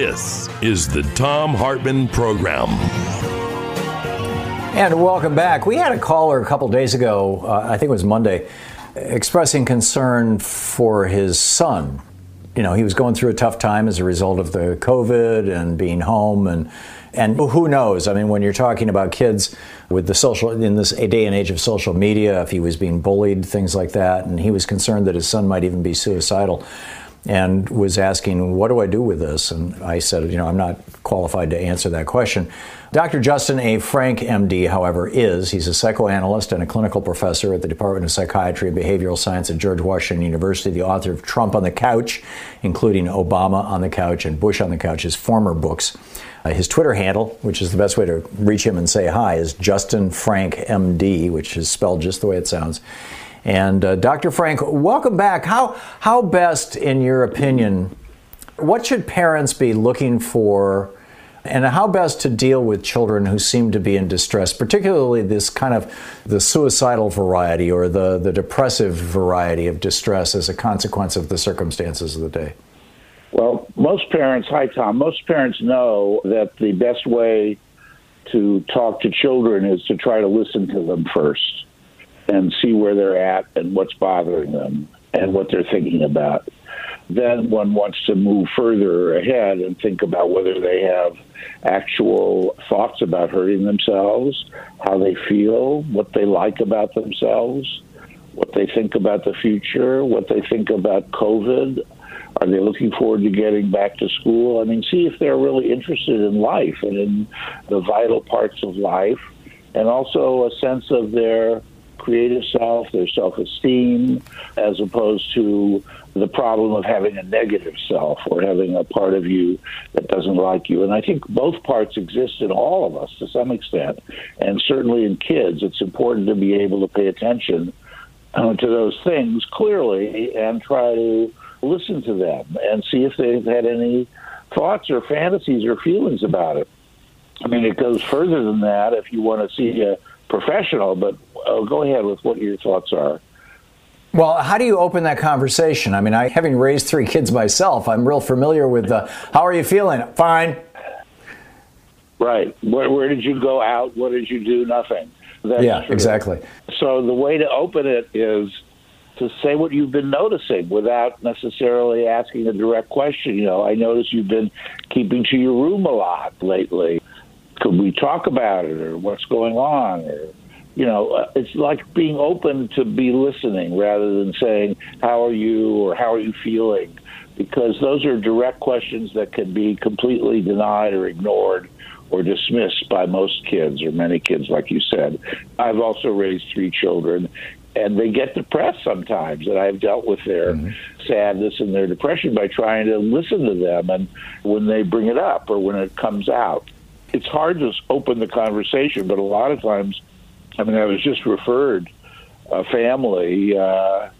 This is the Thom Hartmann Program. And welcome back. We had a caller a couple days ago, uh, I think it was Monday, expressing concern for his son. You know, he was going through a tough time as a result of the COVID and being home and and who knows? I mean, when you're talking about kids with the social in this day and age of social media, if he was being bullied, things like that, and he was concerned that his son might even be suicidal and was asking, What do I do with this? And I said, You know, I'm not qualified to answer that question. Dr. Justin A. Frank, MD, however, is. He's a psychoanalyst and a clinical professor at the Department of Psychiatry and Behavioral Science at George Washington University, the author of Trump on the Couch, including Obama on the Couch and Bush on the Couch, his former books. Uh, his Twitter handle, which is the best way to reach him and say hi, is Justin Frank MD, which is spelled just the way it sounds. And uh, Dr. Frank, welcome back. How how best, in your opinion, what should parents be looking for? And how best to deal with children who seem to be in distress, particularly this kind of the suicidal variety or the, the depressive variety of distress as a consequence of the circumstances of the day? Well, most parents, hi tom most parents know that the best way to talk to children is to try to listen to them first and see where they're at and what's bothering them and what they're thinking about. Then one wants to move further ahead and think about whether they have actual thoughts about hurting themselves, how they feel, what they like about themselves, what they think about the future, what they think about COVID. Are they looking forward to getting back to school? I mean, see if they're really interested in life and in the vital parts of life, and also a sense of their creative self, their self esteem, as opposed to the problem of having a negative self or having a part of you that doesn't like you. And I think both parts exist in all of us to some extent. And certainly in kids, it's important to be able to pay attention uh, to those things clearly and try to listen to them and see if they've had any thoughts or fantasies or feelings about it. I mean, it goes further than that if you want to see a professional, but uh, go ahead with what your thoughts are. Well, how do you open that conversation? I mean, I having raised three kids myself, I'm real familiar with the how are you feeling? Fine. Right. Where, where did you go out? What did you do? Nothing. That's yeah, true. exactly. So the way to open it is to say what you've been noticing without necessarily asking a direct question. You know, I notice you've been keeping to your room a lot lately. Could we talk about it, or what's going on, or you know, uh, it's like being open to be listening rather than saying, How are you or how are you feeling? Because those are direct questions that can be completely denied or ignored or dismissed by most kids or many kids, like you said. I've also raised three children, and they get depressed sometimes, and I've dealt with their mm-hmm. sadness and their depression by trying to listen to them and when they bring it up or when it comes out. It's hard to open the conversation, but a lot of times I mean, I was just referred a family uh,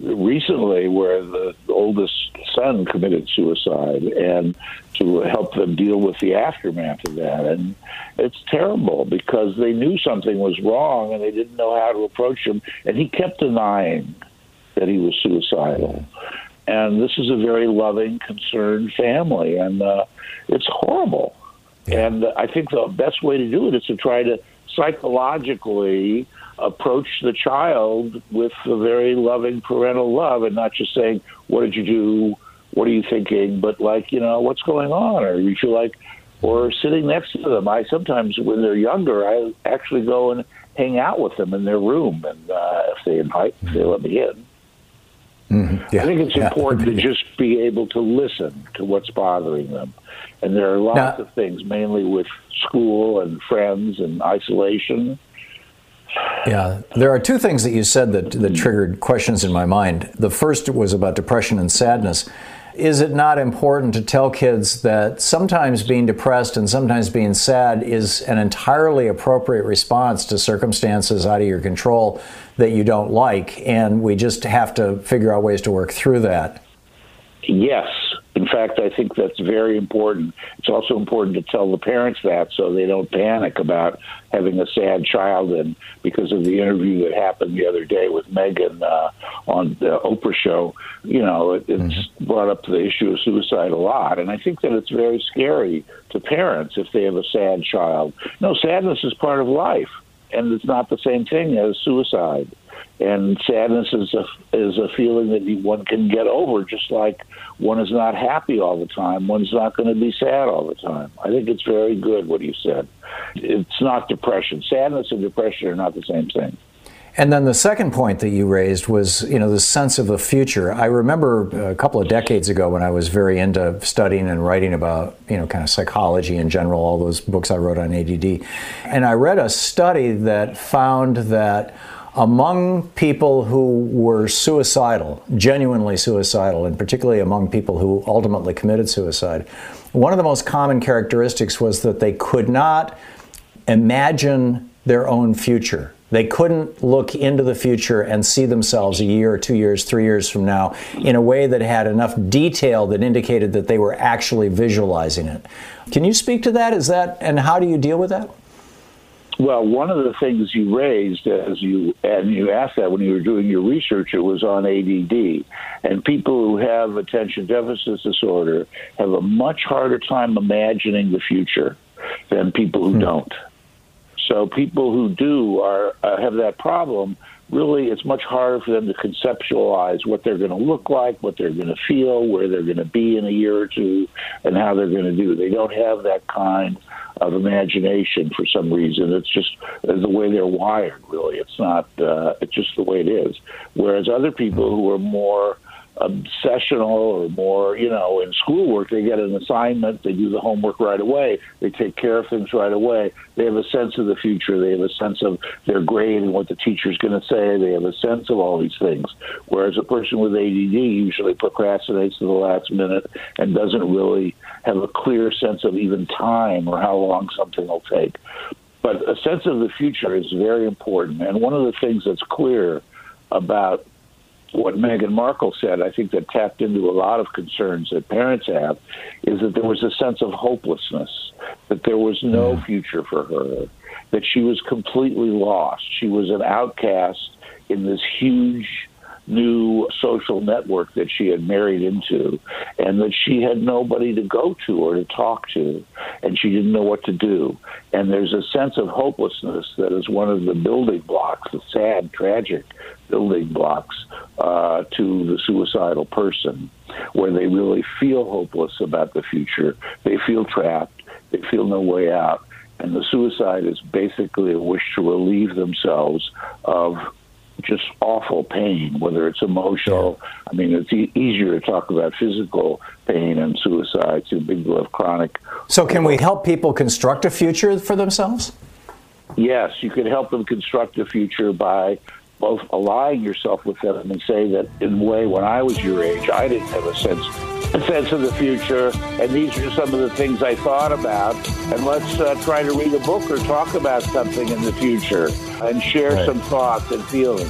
recently where the oldest son committed suicide, and to help them deal with the aftermath of that. And it's terrible because they knew something was wrong and they didn't know how to approach him, and he kept denying that he was suicidal. And this is a very loving, concerned family, and uh, it's horrible. Yeah. And I think the best way to do it is to try to psychologically approach the child with a very loving parental love and not just saying, What did you do? What are you thinking? But like, you know, what's going on? Or you feel like, or sitting next to them. I sometimes, when they're younger, I actually go and hang out with them in their room, and uh, if they invite, if they let me in. Mm-hmm. Yeah. I think it's yeah. important to just be able to listen to what's bothering them. And there are lots now, of things, mainly with school and friends and isolation. Yeah, there are two things that you said that, that triggered questions in my mind. The first was about depression and sadness is it not important to tell kids that sometimes being depressed and sometimes being sad is an entirely appropriate response to circumstances out of your control that you don't like, and we just have to figure out ways to work through that? Yes, in fact, I think that's very important. It's also important to tell the parents that so they don't panic about having a sad child. And because of the interview that happened the other day with Meghan uh, on the Oprah show, you know, it, it's mm-hmm. brought up the issue of suicide a lot. And I think that it's very scary to parents if they have a sad child. No, sadness is part of life, and it's not the same thing as suicide and sadness is a is a feeling that one can get over just like one is not happy all the time one's not going to be sad all the time i think it's very good what you said it's not depression sadness and depression are not the same thing and then the second point that you raised was, you know, the sense of the future. I remember a couple of decades ago when I was very into studying and writing about, you know, kind of psychology in general, all those books I wrote on ADD. And I read a study that found that among people who were suicidal, genuinely suicidal, and particularly among people who ultimately committed suicide, one of the most common characteristics was that they could not imagine their own future. They couldn't look into the future and see themselves a year or two years, three years from now in a way that had enough detail that indicated that they were actually visualizing it. Can you speak to that? Is that, and how do you deal with that? Well, one of the things you raised as you and you asked that when you were doing your research, it was on ADD, and people who have attention deficit disorder have a much harder time imagining the future than people who hmm. don't. So people who do are uh, have that problem. Really, it's much harder for them to conceptualize what they're going to look like, what they're going to feel, where they're going to be in a year or two, and how they're going to do. They don't have that kind of imagination for some reason. It's just the way they're wired. Really, it's not. Uh, it's just the way it is. Whereas other people who are more obsessional or more, you know, in schoolwork, they get an assignment, they do the homework right away, they take care of things right away. They have a sense of the future, they have a sense of their grade and what the teacher's going to say, they have a sense of all these things. Whereas a person with ADD usually procrastinates to the last minute and doesn't really have a clear sense of even time or how long something will take. But a sense of the future is very important. And one of the things that's clear about what Meghan Markle said, I think that tapped into a lot of concerns that parents have, is that there was a sense of hopelessness, that there was no mm. future for her, that she was completely lost. She was an outcast in this huge new social network that she had married into, and that she had nobody to go to or to talk to, and she didn't know what to do. And there's a sense of hopelessness that is one of the building blocks, the sad, tragic building blocks uh, to the suicidal person, where they really feel hopeless about the future. They feel trapped. They feel no way out. And the suicide is basically a wish to relieve themselves of just awful pain, whether it's emotional. I mean, it's e- easier to talk about physical pain and suicide to people who have chronic. So, can we help people construct a future for themselves? Yes, you can help them construct a future by both allying yourself with them and say that in a way, when I was your age, I didn't have a sense a sense of the future, and these are some of the things I thought about. And let's uh, try to read a book or talk about something in the future and share right. some thoughts and feelings.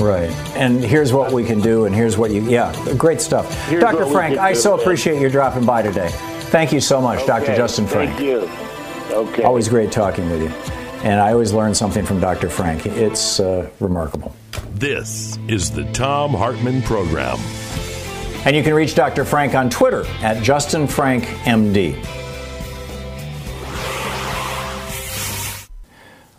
Right. And here's what we can do, and here's what you, yeah, great stuff. Here's Dr. Frank, I so appreciate you dropping by today. Thank you so much, okay. Dr. Justin Frank. Thank you. Okay. Always great talking with you. And I always learn something from Dr. Frank. It's uh, remarkable. This is the Thom Hartmann Program. And you can reach Dr. Frank on Twitter at JustinFrankMD.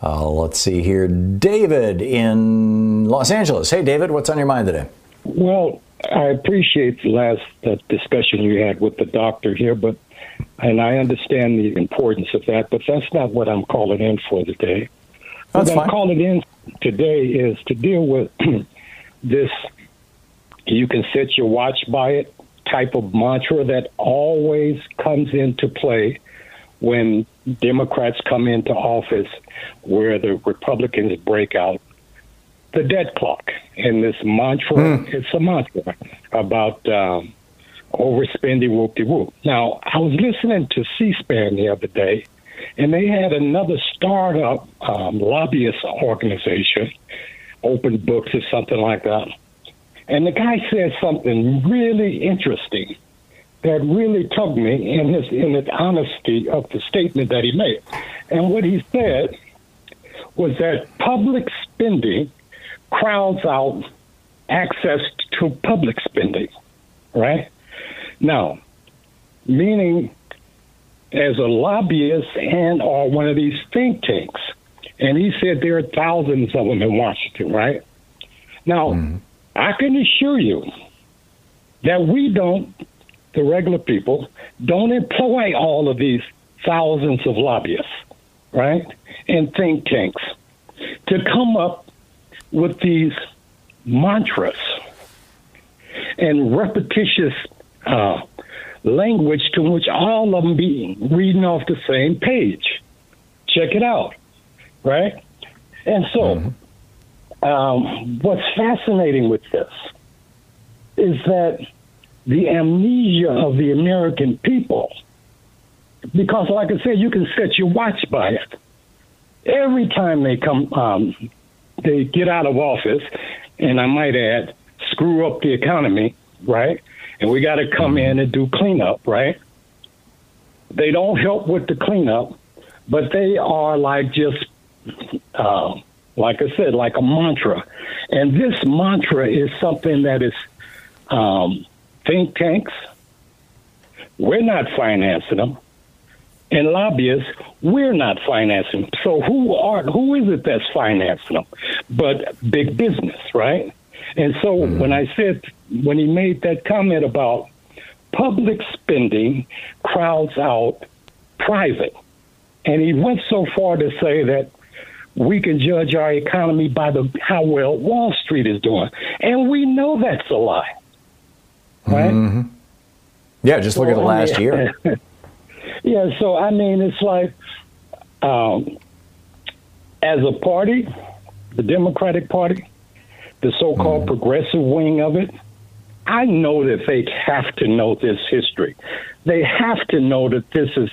Uh, let's see here. David in Los Angeles. Hey, David, what's on your mind today? Well, I appreciate the last uh, discussion you had with the doctor here, but and I understand the importance of that, but that's not what I'm calling in for today. That's what fine. I'm calling in today is to deal with this you can set your watch by it type of mantra that always comes into play when Democrats come into office where the Republicans break out the debt clock. And this mantra, it's a mantra about um, overspending whoop de whoop. Now, I was listening to C SPAN the other day, and they had another startup um, lobbyist organization, Open Books or something like that. And the guy said something really interesting that really tugged me in his in the honesty of the statement that he made. And what he said was that public spending crowds out access to public spending, right? Now, meaning as a lobbyist and or one of these think tanks, and he said there are thousands of them in Washington, right? Now, mm-hmm. I can assure you that we don't, the regular people, don't employ all of these thousands of lobbyists, right, and think tanks to come up with these mantras and repetitious uh, language to which all of them be reading off the same page. Check it out, right? And so, um, what's fascinating with this is that the amnesia of the American people, because, like I said, you can set your watch by it. Every time they come, um, they get out of office, and I might add, screw up the economy, right? And we got to come in and do cleanup, right? They don't help with the cleanup, but they are like just, uh, like I said, like a mantra. And this mantra is something that is um, think tanks. We're not financing them. And lobbyists, we're not financing them. So who are who is it that's financing them? But big business, right? And so when I said when he made that comment about public spending crowds out private, and he went so far to say that we can judge our economy by the how well Wall Street is doing, and we know that's a lie, right? Yeah, just look at the last year. yeah, so I mean, it's like, um, as a party, the Democratic Party, the so-called progressive wing of it, I know that they have to know this history. They have to know that this is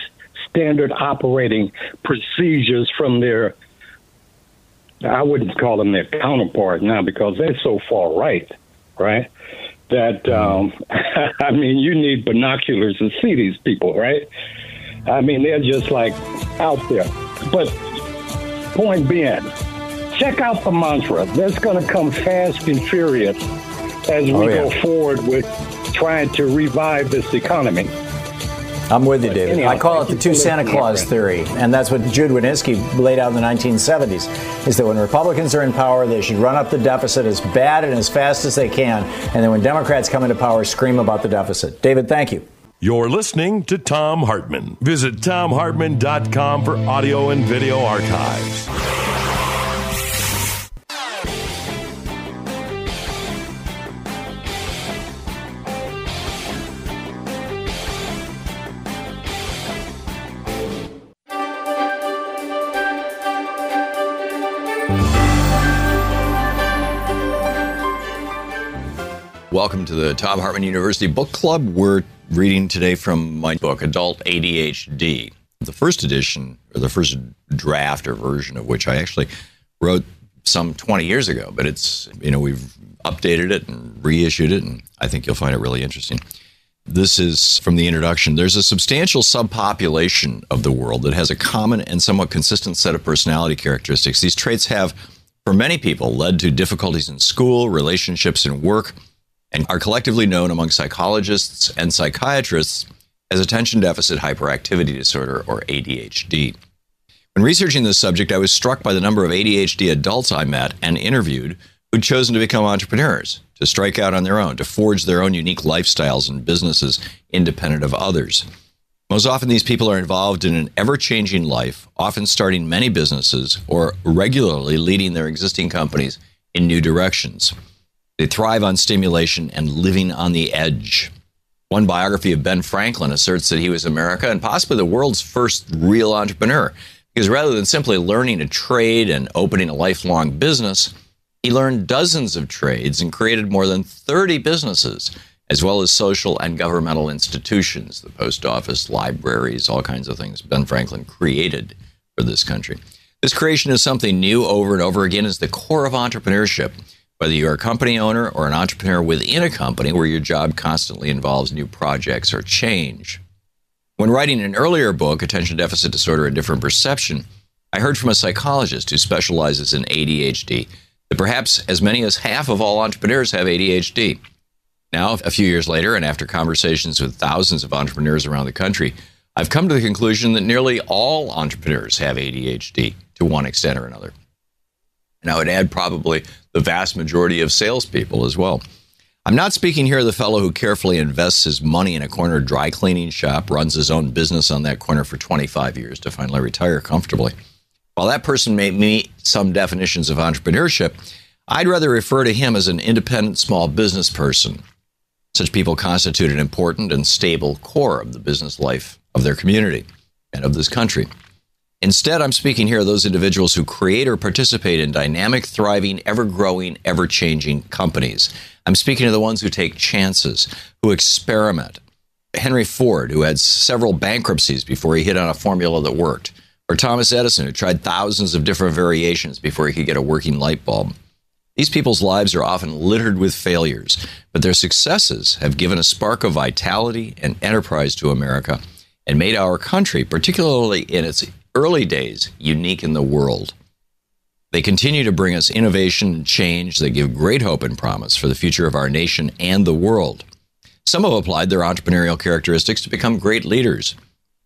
standard operating procedures from their. I wouldn't call them their counterpart now because they're so far right, right? That um, I mean, you need binoculars to see these people, right? I mean, they're just like out there. But point being, check out the mantra. That's going to come fast and furious as we Oh, yeah. go forward with trying to revive this economy. I'm with you, David. anyhow, I call it the two Santa Claus theory, and that's what Jude Wanniski laid out in the 1970s. Is that when Republicans are in power, they should run up the deficit as bad and as fast as they can, and then when Democrats come into power, scream about the deficit. David, thank you. You're listening to Thom Hartmann. Visit thomhartmann.com for audio and video archives. Welcome to the Thom Hartmann University Book Club. We're reading today from my book, Adult ADHD. The first edition, or the first draft or version of which I actually wrote some 20 years ago, but it's, you know, we've updated it and reissued it, and I think you'll find it really interesting. This is from the introduction. There's a substantial subpopulation of the world that has a common and somewhat consistent set of personality characteristics. These traits have, for many people, led to difficulties in school, relationships, and work, and are collectively known among psychologists and psychiatrists as attention deficit hyperactivity disorder or ADHD. When researching this subject, I was struck by the number of ADHD adults I met and interviewed who'd chosen to become entrepreneurs, to strike out on their own, to forge their own unique lifestyles and businesses independent of others. Most often, these people are involved in an ever changing life, often starting many businesses or regularly leading their existing companies in new directions. They thrive on stimulation and living on the edge. One biography of Ben Franklin asserts that he was America and possibly the world's first real entrepreneur, because rather than simply learning a trade and opening a lifelong business, he learned dozens of trades and created more than 30 businesses as well as social and governmental institutions, the post office, libraries, all kinds of things Ben Franklin created for this country. This creation is something new over and over again is the core of entrepreneurship. Whether you're a company owner or an entrepreneur within a company where your job constantly involves new projects or change. When writing an earlier book, Attention Deficit Disorder and Different Perception, I heard from a psychologist who specializes in ADHD that perhaps as many as half of all entrepreneurs have ADHD. Now, a few years later, and after conversations with thousands of entrepreneurs around the country, I've come to the conclusion that nearly all entrepreneurs have ADHD to one extent or another. And I would add probably the vast majority of salespeople as well. I'm not speaking here of the fellow who carefully invests his money in a corner dry cleaning shop, runs his own business on that corner for 25 years to finally retire comfortably. While that person may meet some definitions of entrepreneurship, I'd rather refer to him as an independent small business person such people constitute an important and stable core of the business life of their community and of this country. Instead, I'm speaking here of those individuals who create or participate in dynamic, thriving, ever growing, ever changing companies. I'm speaking of the ones who take chances, who experiment. Henry Ford, who had several bankruptcies before he hit on a formula that worked, or Thomas Edison, who tried thousands of different variations before he could get a working light bulb. These people's lives are often littered with failures, but their successes have given a spark of vitality and enterprise to America and made our country, particularly in its early days, unique in the world. They continue to bring us innovation and change that give great hope and promise for the future of our nation and the world. Some have applied their entrepreneurial characteristics to become great leaders.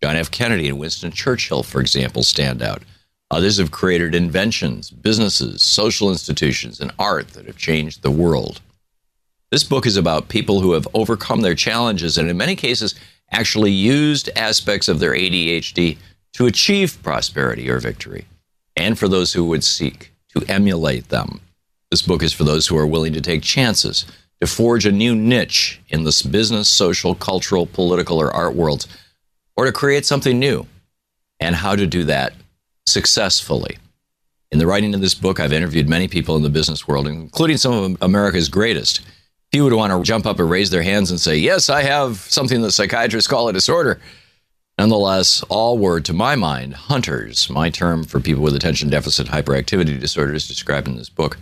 John F. Kennedy and Winston Churchill, for example, stand out. Others have created inventions, businesses, social institutions, and art that have changed the world. This book is about people who have overcome their challenges and, in many cases, actually used aspects of their ADHD to achieve prosperity or victory, and for those who would seek to emulate them. This book is for those who are willing to take chances, to forge a new niche in this business, social, cultural, political, or art worlds, or to create something new, and how to do that successfully. In the writing of this book, I've interviewed many people in the business world, including some of America's greatest. Few would want to jump up and raise their hands and say, Yes, I have something that psychiatrists call a disorder. Nonetheless, all were, to my mind, hunters, my term for people with attention deficit hyperactivity disorders described in this book,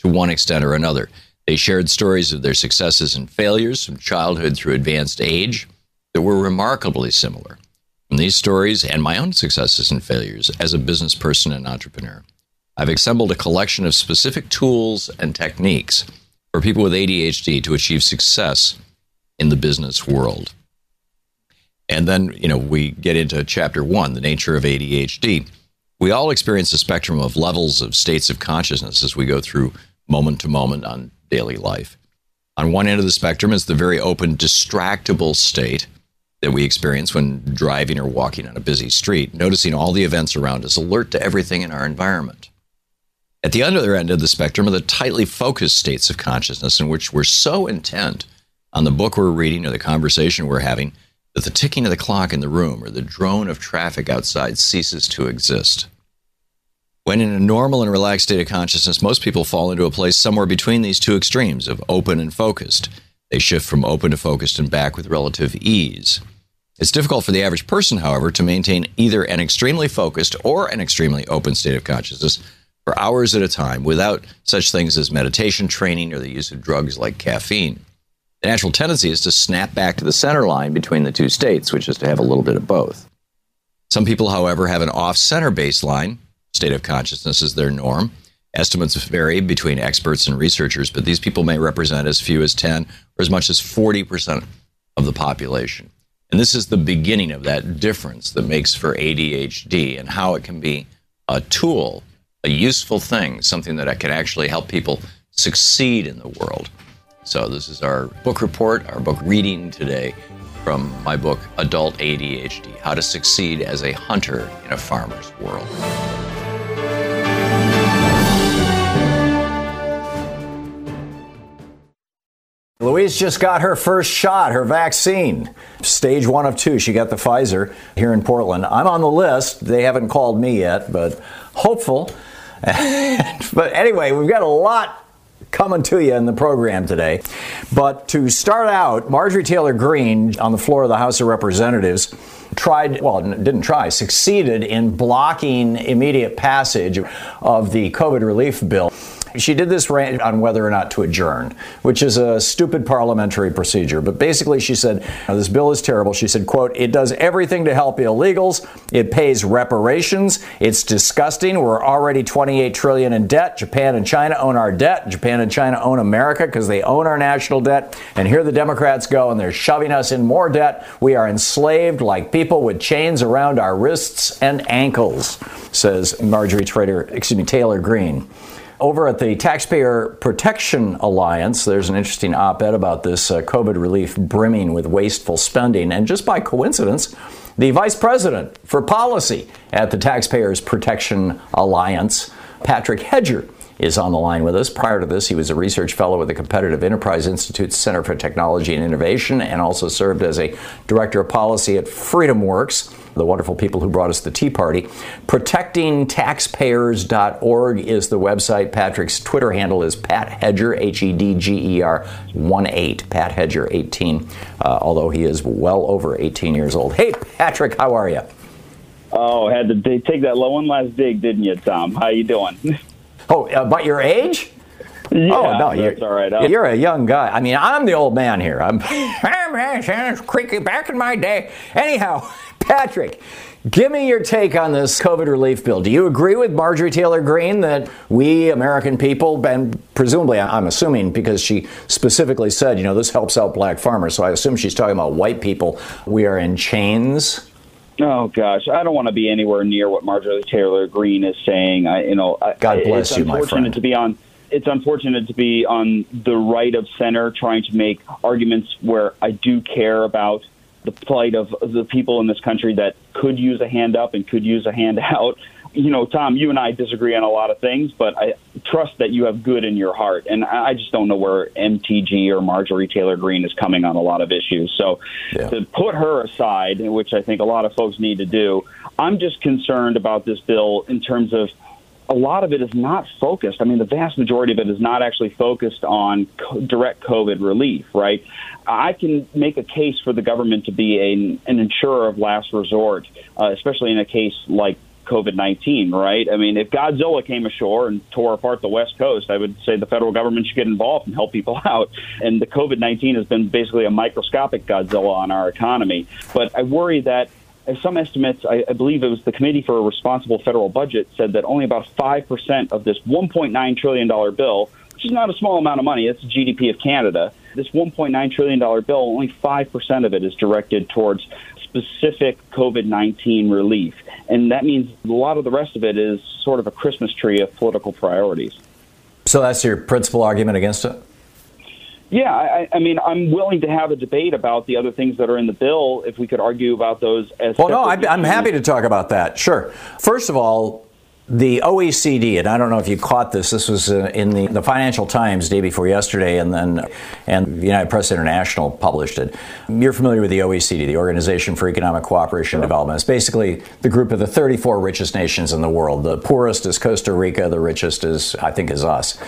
to one extent or another. They shared stories of their successes and failures from childhood through advanced age that were remarkably similar. From these stories and my own successes and failures as a business person and entrepreneur, I've assembled a collection of specific tools and techniques for people with ADHD to achieve success in the business world. And then, you know, we get into chapter one, the nature of ADHD. We all experience a spectrum of levels of states of consciousness as we go through moment to moment on daily life. On one end of the spectrum is the very open, distractible state that we experience when driving or walking on a busy street, noticing all the events around us, alert to everything in our environment. At the other end of the spectrum are the tightly focused states of consciousness in which we're so intent on the book we're reading or the conversation we're having that the ticking of the clock in the room or the drone of traffic outside ceases to exist. When in a normal and relaxed state of consciousness, most people fall into a place somewhere between these two extremes of open and focused. They shift from open to focused and back with relative ease. It's difficult for the average person, however, to maintain either an extremely focused or an extremely open state of consciousness for hours at a time without such things as meditation training or the use of drugs like caffeine. The natural tendency is to snap back to the center line between the two states, which is to have a little bit of both. Some people, however, have an off center baseline state of consciousness as their norm. Estimates vary between experts and researchers, but these people may represent as few as 10 or as much as 40% of the population. And this is the beginning of that difference that makes for ADHD and how it can be a tool, a useful thing, something that can actually help people succeed in the world. So, this is our book report, our book reading today from my book, Adult ADHD How to Succeed as a Hunter in a Farmer's World. Louise just got her first shot, her vaccine. Stage one of two. She got the Pfizer here in Portland. I'm on the list. They haven't called me yet, but hopeful. but anyway, we've got a lot coming to you in the program today. But to start out, Marjorie Taylor Greene on the floor of the House of Representatives tried, well, didn't try, succeeded in blocking immediate passage of the COVID relief bill. She did this rant on whether or not to adjourn, which is a stupid parliamentary procedure. But basically, she said, this bill is terrible. She said, quote, it does everything to help illegals. It pays reparations. It's disgusting. We're already 28 trillion in debt. Japan and China own our debt. Japan and China own America because they own our national debt. And here the Democrats go and they're shoving us in more debt. We are enslaved like people with chains around our wrists and ankles, says Marjorie Trader, excuse me, Taylor Greene. Over at the Taxpayer Protection Alliance, there's an interesting op ed about this uh, COVID relief brimming with wasteful spending. And just by coincidence, the vice president for policy at the Taxpayers Protection Alliance, Patrick Hedger, is on the line with us. Prior to this, he was a research fellow at the Competitive Enterprise Institute's Center for Technology and Innovation and also served as a director of policy at FreedomWorks, the wonderful people who brought us the Tea Party. ProtectingTaxpayers.org is the website. Patrick's Twitter handle is Pat Hedger, H E D G E R 1 8, Pat Hedger 18, uh, although he is well over 18 years old. Hey, Patrick, how are you? Oh, had to take that low one last dig, didn't you, Thom? How you doing? Oh, about your age? Oh, yeah, oh no, you're all right. I'll, you're a young guy. I mean, I'm the old man here. I'm, I'm creaky back in my day. Anyhow, Patrick, give me your take on this COVID relief bill. Do you agree with Marjorie Taylor Greene that we American people, and presumably, I'm assuming because she specifically said, you know, this helps out black farmers, so I assume she's talking about white people. We are in chains. Oh gosh, I don't want to be anywhere near what Marjorie Taylor Greene is saying. I, you know, God bless it's you, my friend. to be on. It's unfortunate to be on the right of center, trying to make arguments where I do care about the plight of the people in this country that could use a hand up and could use a hand out. You know, Thom, you and I disagree on a lot of things, but I trust that you have good in your heart. And I just don't know where MTG or Marjorie Taylor Greene is coming on a lot of issues. So Yeah. to put her aside, which I think a lot of folks need to do, I'm just concerned about this bill in terms of a lot of it is not focused. I mean, the vast majority of it is not actually focused on co- direct COVID relief, right? I can make a case for the government to be a, an insurer of last resort, uh, especially in a case like COVID 19, right? I mean, if Godzilla came ashore and tore apart the West Coast, I would say the federal government should get involved and help people out. And the COVID 19 has been basically a microscopic Godzilla on our economy. But I worry that as some estimates, I, I believe it was the Committee for a Responsible Federal Budget, said that only about 5% of this $1.9 trillion bill, which is not a small amount of money, it's the GDP of Canada, this $1.9 trillion bill, only 5% of it is directed towards specific COVID 19 relief. And that means a lot of the rest of it is sort of a Christmas tree of political priorities. So that's your principal argument against it? Yeah, I, I mean, I'm willing to have a debate about the other things that are in the bill if we could argue about those as. Well, no, I, I'm happy to talk about that. Sure. First of all, the OECD, and I don't know if you caught this. This was uh, in the, the Financial Times day before yesterday, and then and United Press International published it. You're familiar with the OECD, the Organization for Economic Cooperation and Development. It's basically the group of the 34 richest nations in the world. The poorest is Costa Rica. The richest is, I think, is us.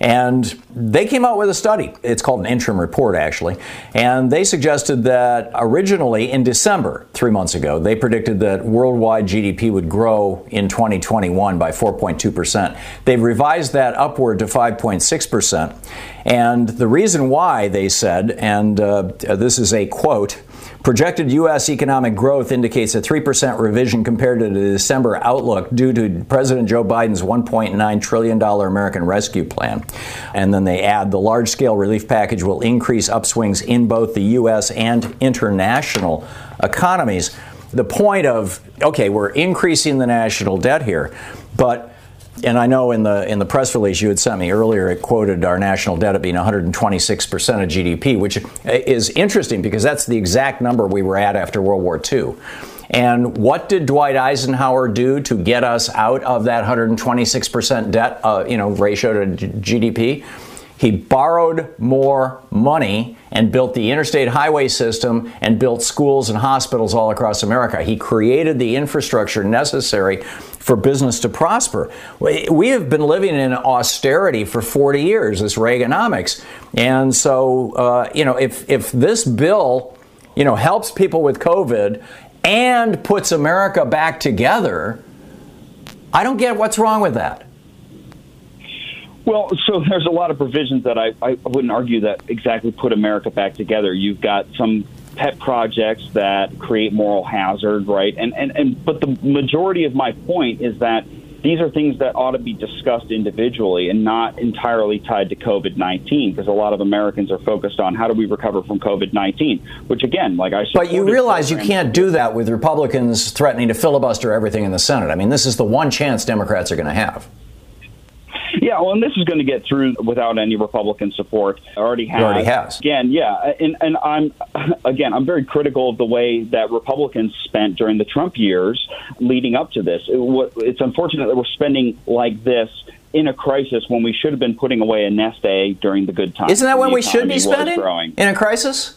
And they came out with a study. It's called an interim report, actually. And they suggested that originally in December, three months ago, they predicted that worldwide GDP would grow in 2021 by 4.2%. They've revised that upward to 5.6%. And the reason why, they said, and uh, this is a quote, Projected U.S. economic growth indicates a 3% revision compared to the December outlook due to President Joe Biden's $1.9 trillion American Rescue Plan. And then they add the large scale relief package will increase upswings in both the U.S. and international economies. The point of, okay, we're increasing the national debt here, but and I know in the in the press release you had sent me earlier, it quoted our national debt at being 126 percent of GDP, which is interesting because that's the exact number we were at after World War II. And what did Dwight Eisenhower do to get us out of that 126 percent debt, uh, you know, ratio to GDP? He borrowed more money and built the interstate highway system and built schools and hospitals all across America. He created the infrastructure necessary for business to prosper. We have been living in austerity for 40 years, this Reaganomics. And so, uh, you know, if, if this bill, you know, helps people with COVID and puts America back together, I don't get what's wrong with that. Well, so there's a lot of provisions that I, I wouldn't argue that exactly put America back together. You've got some pet projects that create moral hazard, right? And, and, and but the majority of my point is that these are things that ought to be discussed individually and not entirely tied to COVID 19 because a lot of Americans are focused on how do we recover from COVID 19, which again, like I said. But you realize you can't do that with Republicans threatening to filibuster everything in the Senate. I mean, this is the one chance Democrats are going to have. Yeah, well, and this is going to get through without any Republican support. It already has. It already has. Again, yeah, and and I'm again I'm very critical of the way that Republicans spent during the Trump years leading up to this. It, it's unfortunate that we're spending like this in a crisis when we should have been putting away a nest egg during the good times. Isn't that when we should be spending in a crisis?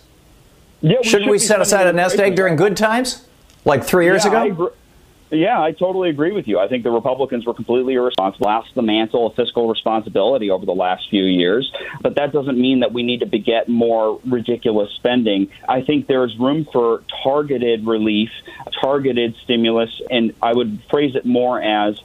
Yeah, we shouldn't should we set aside a nest egg during good times, like three years yeah, ago? Yeah, I totally agree with you. I think the Republicans were completely irresponsible, lost the mantle of fiscal responsibility over the last few years. But that doesn't mean that we need to beget more ridiculous spending. I think there's room for targeted relief, targeted stimulus, and I would phrase it more as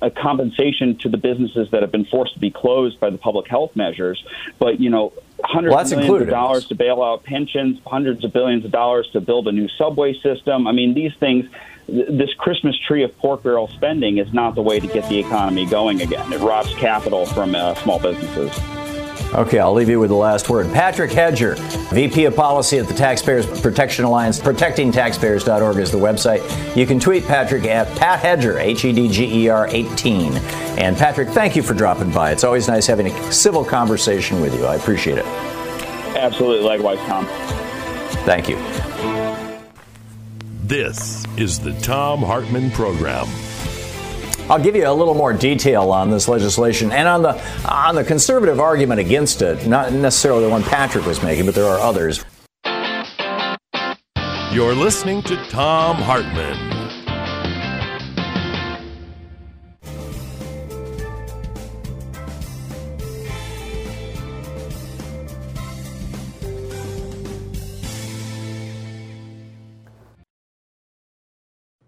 a compensation to the businesses that have been forced to be closed by the public health measures. But, you know, hundreds well, of millions of dollars to bail out pensions, hundreds of billions of dollars to build a new subway system. I mean, these things this Christmas tree of pork barrel spending is not the way to get the economy going again. It robs capital from uh, small businesses. Okay, I'll leave you with the last word. Patrick Hedger, VP of Policy at the Taxpayers Protection Alliance, protectingtaxpayers.org is the website. You can tweet Patrick at Pat Hedger, H E D G E R 18. And Patrick, thank you for dropping by. It's always nice having a civil conversation with you. I appreciate it. Absolutely. Likewise, Thom. Thank you. This is the Thom Hartmann Program. I'll give you a little more detail on this legislation and on the on the conservative argument against it, not necessarily the one Patrick was making, but there are others. You're listening to Thom Hartmann.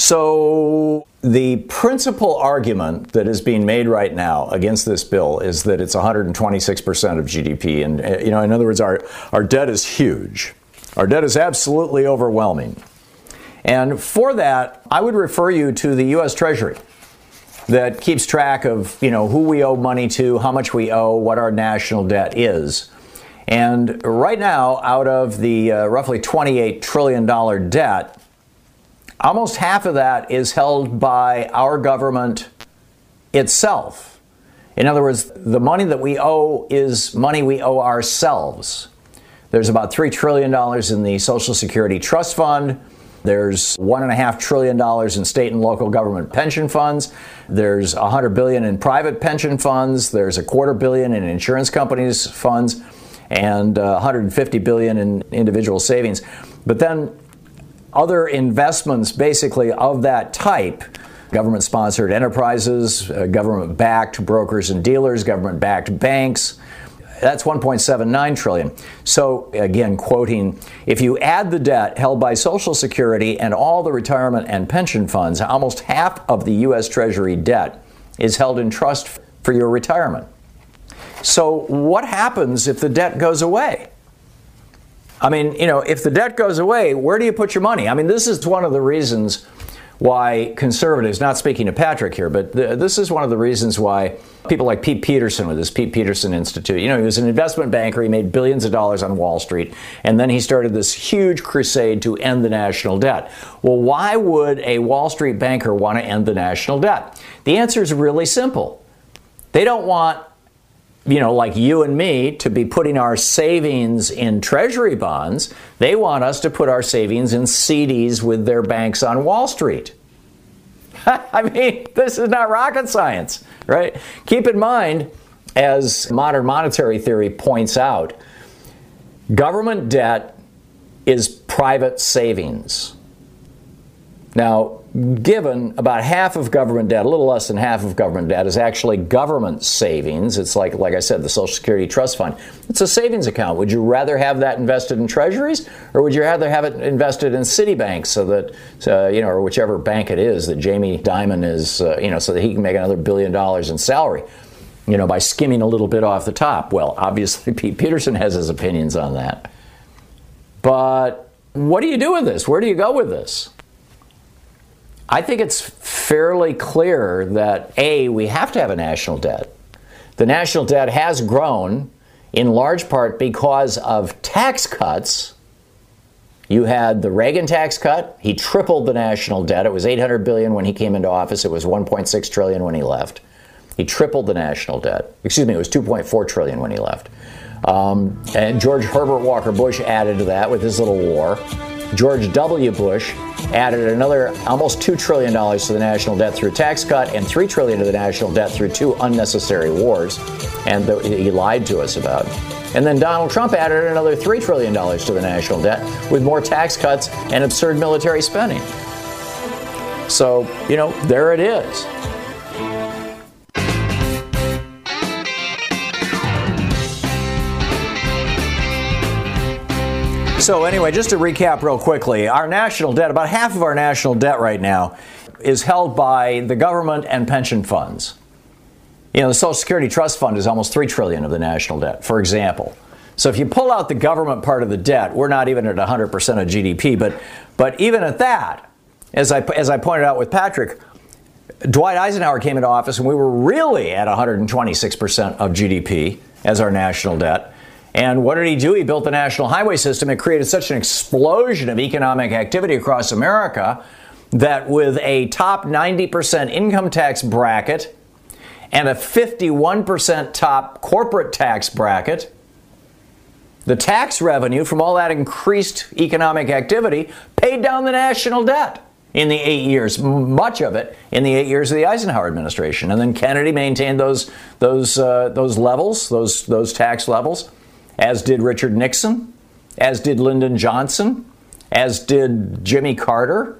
So, the principal argument that is being made right now against this bill is that it's 126% of GDP. And, uh, you know, in other words, our, our debt is huge. Our debt is absolutely overwhelming. And for that, I would refer you to the U.S. Treasury that keeps track of, you know, who we owe money to, how much we owe, what our national debt is. And right now, out of the uh, roughly $28 trillion debt, almost half of that is held by our government itself. In other words, the money that we owe is money we owe ourselves. There's about $3 trillion in the Social Security Trust Fund. There's $1.5 trillion in state and local government pension funds. There's 100 billion in private pension funds. There's a quarter billion in insurance companies' funds and uh, 150 billion in individual savings. But then other investments basically of that type government sponsored enterprises, uh, government backed brokers and dealers, government backed banks. That's 1.79 trillion. So again, quoting, if you add the debt held by Social Security and all the retirement and pension funds, almost half of the US Treasury debt is held in trust for your retirement. So what happens if the debt goes away? I mean, you know, if the debt goes away, where do you put your money? I mean, this is one of the reasons why conservatives, not speaking to Patrick here, but th- this is one of the reasons why people like Pete Peterson with his Pete Peterson Institute, you know, he was an investment banker, he made billions of dollars on Wall Street, and then he started this huge crusade to end the national debt. Well, why would a Wall Street banker want to end the national debt? The answer is really simple. They don't want you know, like you and me, to be putting our savings in treasury bonds. They want us to put our savings in CDs with their banks on Wall Street. I mean, this is not rocket science, right? Keep in mind, as modern monetary theory points out, government debt is private savings. Now, given about half of government debt, a little less than half of government debt, is actually government savings. It's like, like I said, the Social Security Trust Fund. It's a savings account. Would you rather have that invested in treasuries, or would you rather have it invested in Citibank, so that uh, you know, or whichever bank it is that Jamie Dimon is, uh, you know, so that he can make another billion dollars in salary, you know, by skimming a little bit off the top? Well, obviously, Pete Peterson has his opinions on that. But what do you do with this? Where do you go with this? I think it's fairly clear that A, we have to have a national debt. The national debt has grown in large part because of tax cuts. You had the Reagan tax cut. He tripled the national debt. It was 800 billion when he came into office. It was 1.6 trillion when he left. He tripled the national debt. Excuse me, it was 2.4 trillion when he left. Um, and George Herbert Walker Bush added to that with his little war. George W. Bush added another almost $2 trillion to the national debt through tax cut and 3 trillion to the national debt through two unnecessary wars, and the, he lied to us about. And then Donald Trump added another $3 trillion to the national debt with more tax cuts and absurd military spending. So, you know, there it is. So, anyway, just to recap real quickly, our national debt, about half of our national debt right now, is held by the government and pension funds. You know, the Social Security Trust Fund is almost 3 trillion of the national debt, for example. So if you pull out the government part of the debt, we're not even at 100% of GDP, but but even at that, as I as I pointed out with Patrick, Dwight Eisenhower came into office and we were really at 126% of GDP as our national debt. And what did he do? He built the national highway system. It created such an explosion of economic activity across America that with a top 90% income tax bracket and a 51% top corporate tax bracket, the tax revenue from all that increased economic activity paid down the national debt in the eight years, much of it in the eight years of the Eisenhower administration. And then Kennedy maintained those, those, uh, those levels, those, those tax levels as did Richard Nixon, as did Lyndon Johnson, as did Jimmy Carter,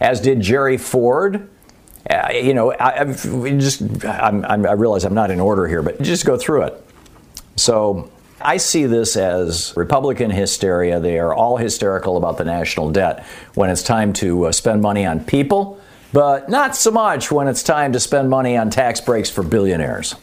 as did Jerry Ford. Uh, you know, I, just I'm, I'm, I realize I'm not in order here, but just go through it. So I see this as Republican hysteria. They are all hysterical about the national debt when it's time to uh, spend money on people but not so much when it's time to spend money on tax breaks for billionaires.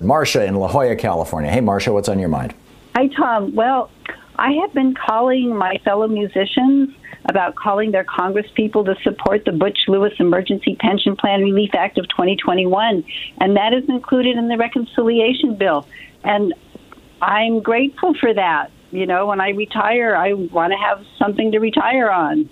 Marcia in La Jolla, California. Hey, Marcia, what's on your mind? Hi, Thom. Well, I have been calling my fellow musicians about calling their congresspeople to support the Butch Lewis Emergency Pension Plan Relief Act of 2021, and that is included in the reconciliation bill. And I'm grateful for that. You know, when I retire, I want to have something to retire on.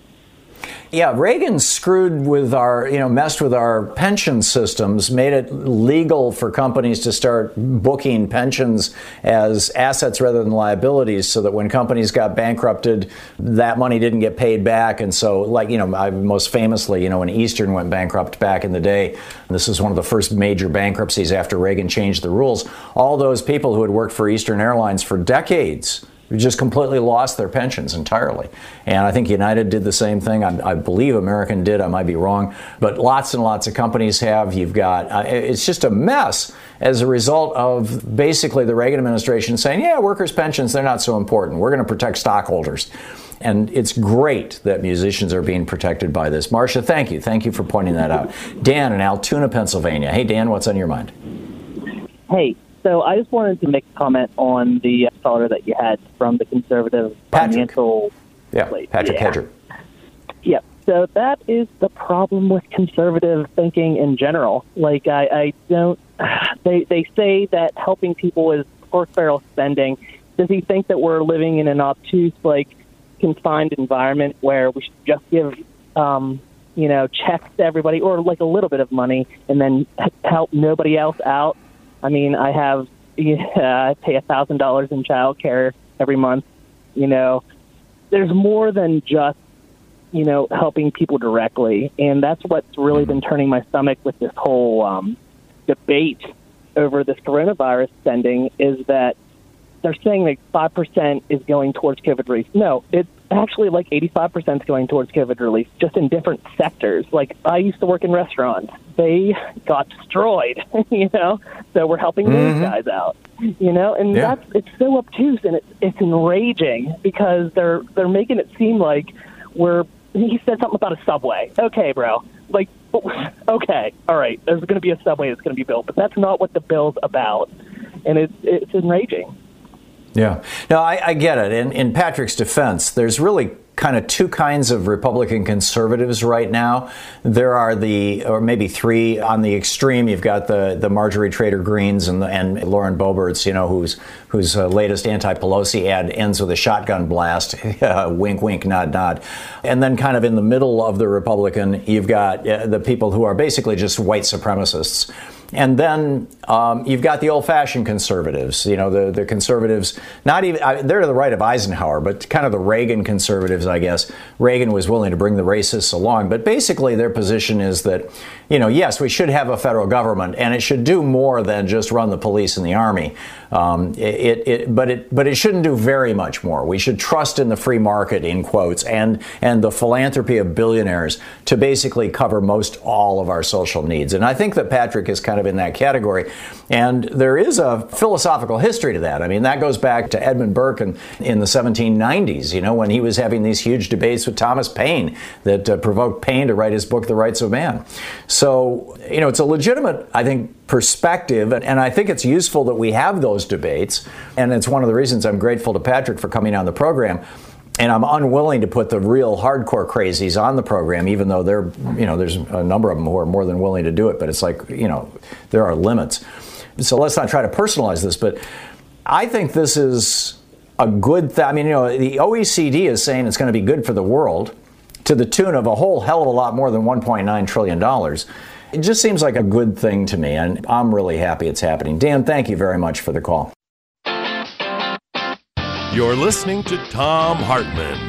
Yeah, Reagan screwed with our, you know, messed with our pension systems, made it legal for companies to start booking pensions as assets rather than liabilities so that when companies got bankrupted, that money didn't get paid back. And so, like, you know, I, most famously, you know, when Eastern went bankrupt back in the day, this is one of the first major bankruptcies after Reagan changed the rules, all those people who had worked for Eastern Airlines for decades just completely lost their pensions entirely. And I think United did the same thing. I, I, believe American did. I might be wrong, but lots and lots of companies have. You've got uh, it's just a mess as a result of basically the Reagan administration saying, "Yeah, workers' pensions they're not so important. We're going to protect stockholders." And it's great that musicians are being protected by this. Marcia, thank you. Thank you for pointing that out. Dan in Altoona, Pennsylvania. Hey, Dan, what's on your mind? Hey, so I just wanted to make a comment on the caller that you had from the conservative Patrick. financial. Yeah, Patrick yeah. Hedger. Yep. So that is the problem with conservative thinking in general. Like I, I don't. They they say that helping people is pork barrel spending. Does he think that we're living in an obtuse, like confined environment where we should just give, um, you know, checks to everybody or like a little bit of money and then help nobody else out? I mean, I have yeah, I pay a thousand dollars in child care every month. You know, there's more than just you know helping people directly, and that's what's really been turning my stomach with this whole um, debate over this coronavirus spending is that they're saying that five percent is going towards COVID relief. No, it's actually like eighty-five percent is going towards COVID relief, just in different sectors. Like I used to work in restaurants; they got destroyed, you know. So we're helping Mm-hmm. those guys out, you know. And Yeah. that's it's so obtuse and it's it's enraging because they're they're making it seem like we're. He said something about a subway. Okay, bro. Like, okay, all right. There's going to be a subway that's going to be built, but that's not what the bill's about, and it's it's enraging. Yeah. No, I, I get it. In, in Patrick's defense, there's really kind of two kinds of Republican conservatives right now. There are the, or maybe three on the extreme. You've got the, the Marjorie Trader Greens and, the, and Lauren Boeberts, you know, whose whose uh, latest anti-Pelosi ad ends with a shotgun blast. wink, wink, nod, nod. And then kind of in the middle of the Republican, you've got uh, the people who are basically just white supremacists. And then um, you've got the old-fashioned conservatives. You know, the the conservatives. Not even I, they're to the right of Eisenhower, but kind of the Reagan conservatives, I guess. Reagan was willing to bring the racists along, but basically their position is that, you know, yes, we should have a federal government, and it should do more than just run the police and the army. Um, it, it, but it, but it shouldn't do very much more. We should trust in the free market, in quotes, and and the philanthropy of billionaires to basically cover most all of our social needs. And I think that Patrick is kind of in that category. And there is a philosophical history to that. I mean, that goes back to Edmund Burke in, in the 1790s. You know, when he was having these huge debates with Thomas Paine that uh, provoked Paine to write his book, The Rights of Man. So you know, it's a legitimate, I think, perspective. And, and I think it's useful that we have those debates. And it's one of the reasons I'm grateful to Patrick for coming on the program. And I'm unwilling to put the real hardcore crazies on the program, even though there, you know, there's a number of them who are more than willing to do it. But it's like, you know, there are limits. So let's not try to personalize this. But I think this is a good. I mean, you know, the OECD is saying it's going to be good for the world to the tune of a whole hell of a lot more than 1.9 trillion dollars. It just seems like a good thing to me, and I'm really happy it's happening. Dan, thank you very much for the call. You're listening to Thom Hartmann.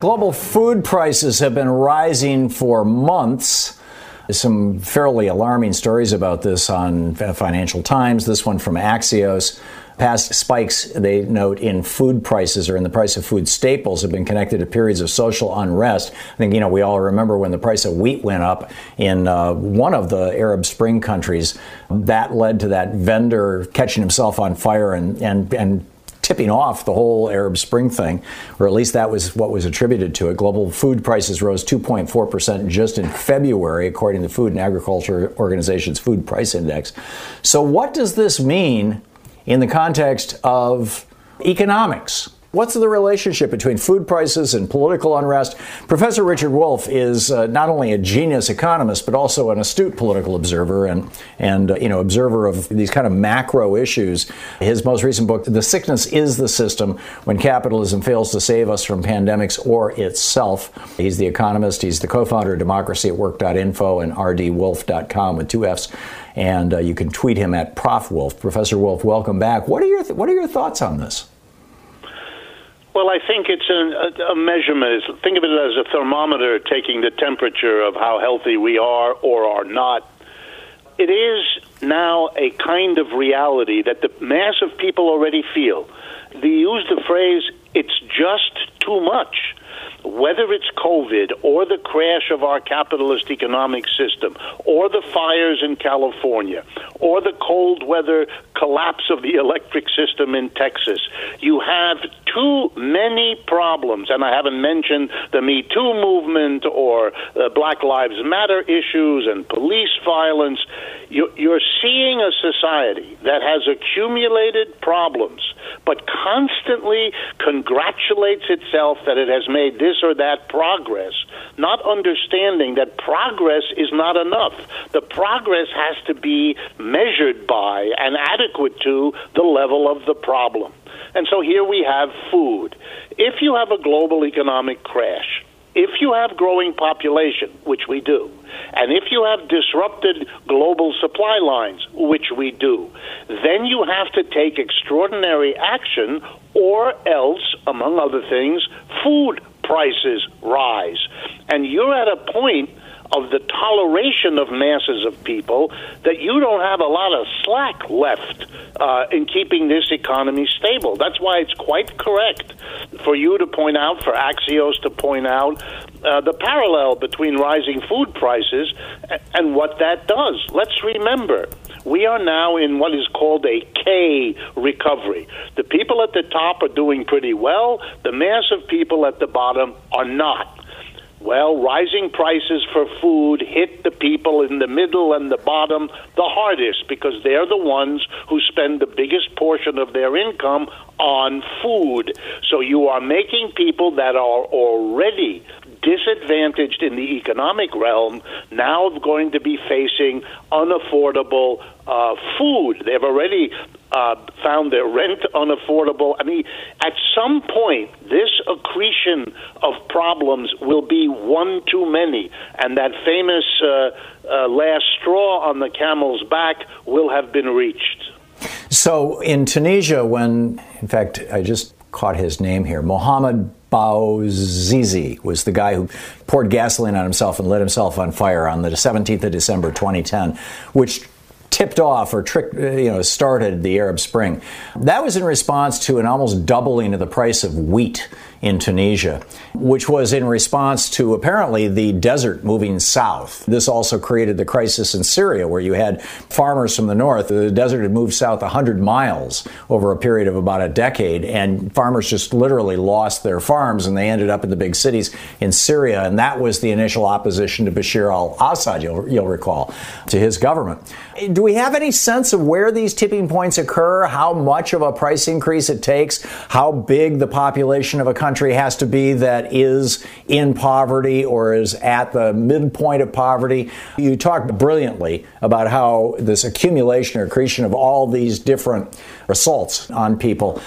Global food prices have been rising for months. There's some fairly alarming stories about this on Financial Times. This one from Axios. Past spikes, they note, in food prices or in the price of food staples have been connected to periods of social unrest. I think, you know, we all remember when the price of wheat went up in uh, one of the Arab Spring countries. That led to that vendor catching himself on fire and, and, and tipping off the whole Arab Spring thing, or at least that was what was attributed to it. Global food prices rose 2.4% just in February, according to the Food and Agriculture Organization's Food Price Index. So, what does this mean in the context of economics? What's the relationship between food prices and political unrest? Professor Richard Wolff is uh, not only a genius economist, but also an astute political observer and, and uh, you know, observer of these kind of macro issues. His most recent book, The Sickness is the System When Capitalism Fails to Save Us from Pandemics or Itself. He's the economist. He's the co founder of Democracy at Work.info and rdwolff.com with two F's. And uh, you can tweet him at Prof. Wolff. Professor Wolff, welcome back. What are your, th- what are your thoughts on this? Well, I think it's a, a, measurement. Think of it as a thermometer taking the temperature of how healthy we are or are not. It is now a kind of reality that the mass of people already feel. They use the phrase, it's just too much whether it's COVID or the crash of our capitalist economic system or the fires in California or the cold weather collapse of the electric system in Texas, you have too many problems. And I haven't mentioned the Me Too movement or uh, Black Lives Matter issues and police violence. You're seeing a society that has accumulated problems, but constantly congratulates itself that it has made this or that progress, not understanding that progress is not enough. The progress has to be measured by and adequate to the level of the problem. And so here we have food. If you have a global economic crash, if you have growing population, which we do, and if you have disrupted global supply lines, which we do, then you have to take extraordinary action, or else, among other things, food prices rise. And you're at a point of the toleration of masses of people that you don't have a lot of slack left uh, in keeping this economy stable. That's why it's quite correct for you to point out, for Axios to point out, uh, the parallel between rising food prices and what that does. Let's remember. We are now in what is called a K recovery. The people at the top are doing pretty well. The mass of people at the bottom are not. Well, rising prices for food hit the people in the middle and the bottom the hardest because they're the ones who spend the biggest portion of their income on food. So you are making people that are already disadvantaged in the economic realm now going to be facing unaffordable uh, food. They've already uh, found their rent unaffordable. I mean, at some point, this accretion of problems will be one too many, and that famous uh, uh, last straw on the camel's back will have been reached. So, in Tunisia, when, in fact, I just caught his name here, Mohammed Bouazizi was the guy who poured gasoline on himself and lit himself on fire on the 17th of December 2010, which tipped off or tricked, uh, you know, started the Arab Spring. That was in response to an almost doubling of the price of wheat in Tunisia, which was in response to apparently the desert moving south. This also created the crisis in Syria, where you had farmers from the north. The desert had moved south 100 miles over a period of about a decade, and farmers just literally lost their farms and they ended up in the big cities in Syria. And that was the initial opposition to Bashar al Assad, you'll, you'll recall, to his government. Do we have any sense of where these tipping points occur, how much of a price increase it takes, how big the population of a country? Country has to be that is in poverty or is at the midpoint of poverty. You talked brilliantly about how this accumulation or accretion of all these different assaults on people.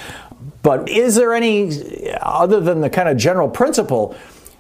But is there any, other than the kind of general principle,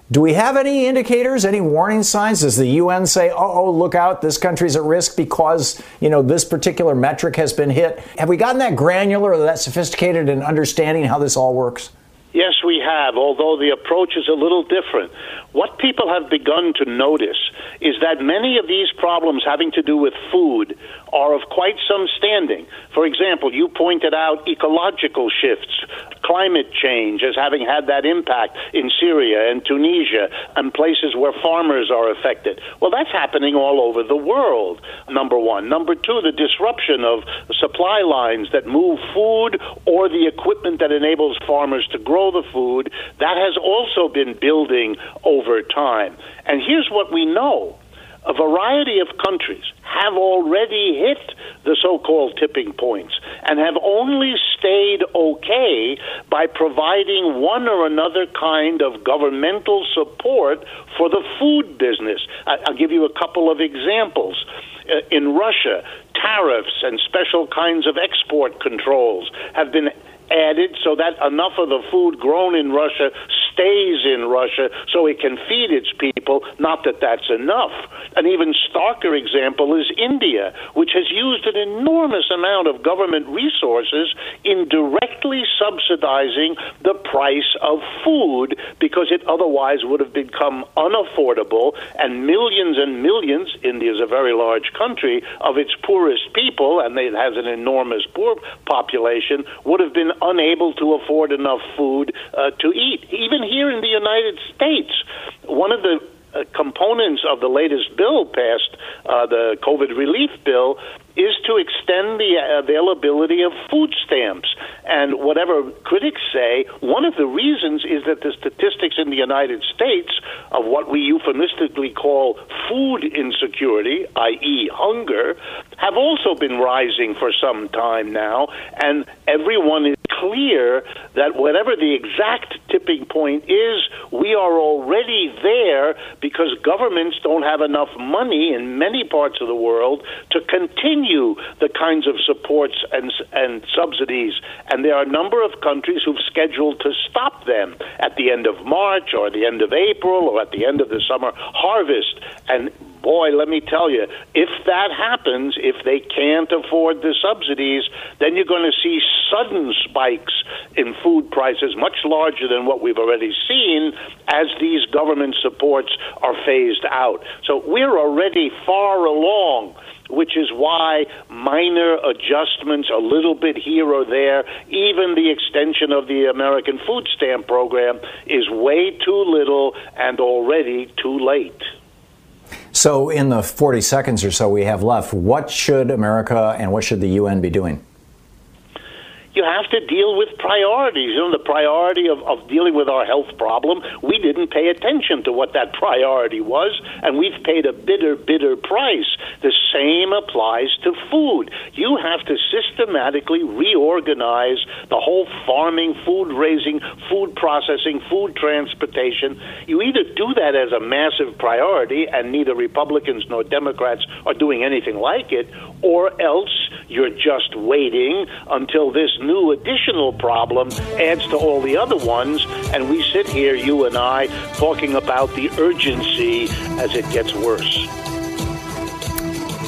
do we have any indicators, any warning signs? Does the UN say, "Oh, oh, look out, this country's at risk because you know this particular metric has been hit"? Have we gotten that granular or that sophisticated in understanding how this all works? Yes, we have, although the approach is a little different. What people have begun to notice is that many of these problems having to do with food are of quite some standing. For example, you pointed out ecological shifts, climate change as having had that impact in Syria and Tunisia and places where farmers are affected. Well, that's happening all over the world, number one. Number two, the disruption of supply lines that move food or the equipment that enables farmers to grow the food, that has also been building over time. And here's what we know a variety of countries have already hit the so called tipping points and have only stayed okay by providing one or another kind of governmental support for the food business. I'll give you a couple of examples. Uh, in Russia, tariffs and special kinds of export controls have been added so that enough of the food grown in Russia stays in Russia so it can feed its people. Not that that's enough. An even starker example is India, which has used an enormous amount of government resources in directly subsidizing the price of food because it otherwise would have become unaffordable and millions and millions, India is a very large country, of its poorest people, and it has an enormous poor population, would have been unable to afford enough food uh, to eat. Even here in the United States, one of the uh, components of the latest bill passed, uh, the COVID relief bill, is to extend the uh, availability of food stamps. And whatever critics say, one of the reasons is that the statistics in the United States of what we euphemistically call food insecurity, i.e., hunger, have also been rising for some time now. And everyone is clear that whatever the exact tipping point is, we are already there because governments don't have enough money in many parts of the world to continue the kinds of supports and, and subsidies. And there are a number of countries who've scheduled to stop them at the end of March or the end of April or at the end of the summer harvest. And boy, let me tell you, if that happens, if they can't afford the subsidies, then you're going to see sudden spikes in food prices, much larger than what we've already seen as these government supports are phased out. So we're already far along which is why minor adjustments, a little bit here or there, even the extension of the American food stamp program, is way too little and already too late. So, in the 40 seconds or so we have left, what should America and what should the UN be doing? You have to deal with priorities. You know, the priority of, of dealing with our health problem, we didn't pay attention to what that priority was, and we've paid a bitter, bitter price. The same applies to food. You have to systematically reorganize the whole farming, food raising, food processing, food transportation. You either do that as a massive priority, and neither Republicans nor Democrats are doing anything like it, or else you're just waiting until this new additional problem adds to all the other ones, and we sit here, you and I, talking about the urgency as it gets worse.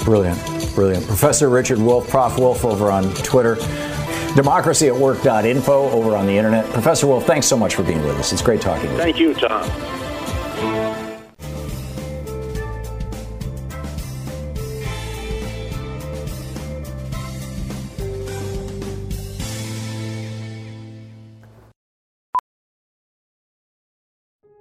Brilliant, brilliant. Professor Richard Wolff, Prof. Wolff over on Twitter. Democracy at work.info over on the internet. Professor Wolff, thanks so much for being with us. It's great talking to you. Thank you, Thom.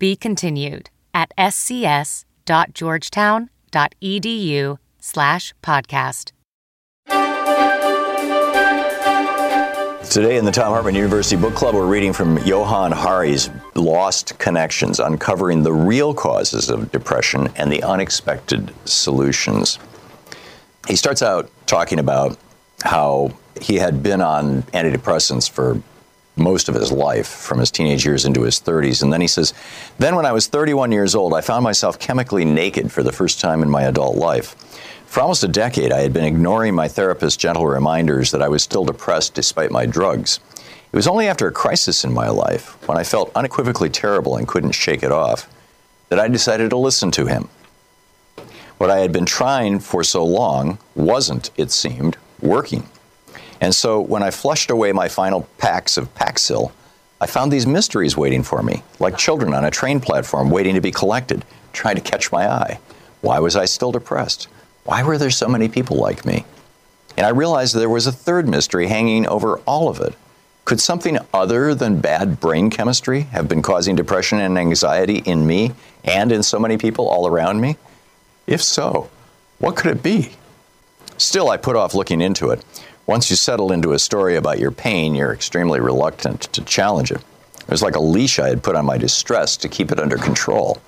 Be continued at scs.georgetown.edu slash podcast. Today in the Thom Hartmann University Book Club, we're reading from Johann Hari's Lost Connections, uncovering the real causes of depression and the unexpected solutions. He starts out talking about how he had been on antidepressants for most of his life, from his teenage years into his 30s. And then he says, Then when I was 31 years old, I found myself chemically naked for the first time in my adult life. For almost a decade, I had been ignoring my therapist's gentle reminders that I was still depressed despite my drugs. It was only after a crisis in my life, when I felt unequivocally terrible and couldn't shake it off, that I decided to listen to him. What I had been trying for so long wasn't, it seemed, working. And so when I flushed away my final packs of Paxil, I found these mysteries waiting for me, like children on a train platform waiting to be collected, trying to catch my eye. Why was I still depressed? Why were there so many people like me? And I realized there was a third mystery hanging over all of it. Could something other than bad brain chemistry have been causing depression and anxiety in me and in so many people all around me? If so, what could it be? Still, I put off looking into it. Once you settle into a story about your pain, you're extremely reluctant to challenge it. It was like a leash I had put on my distress to keep it under control.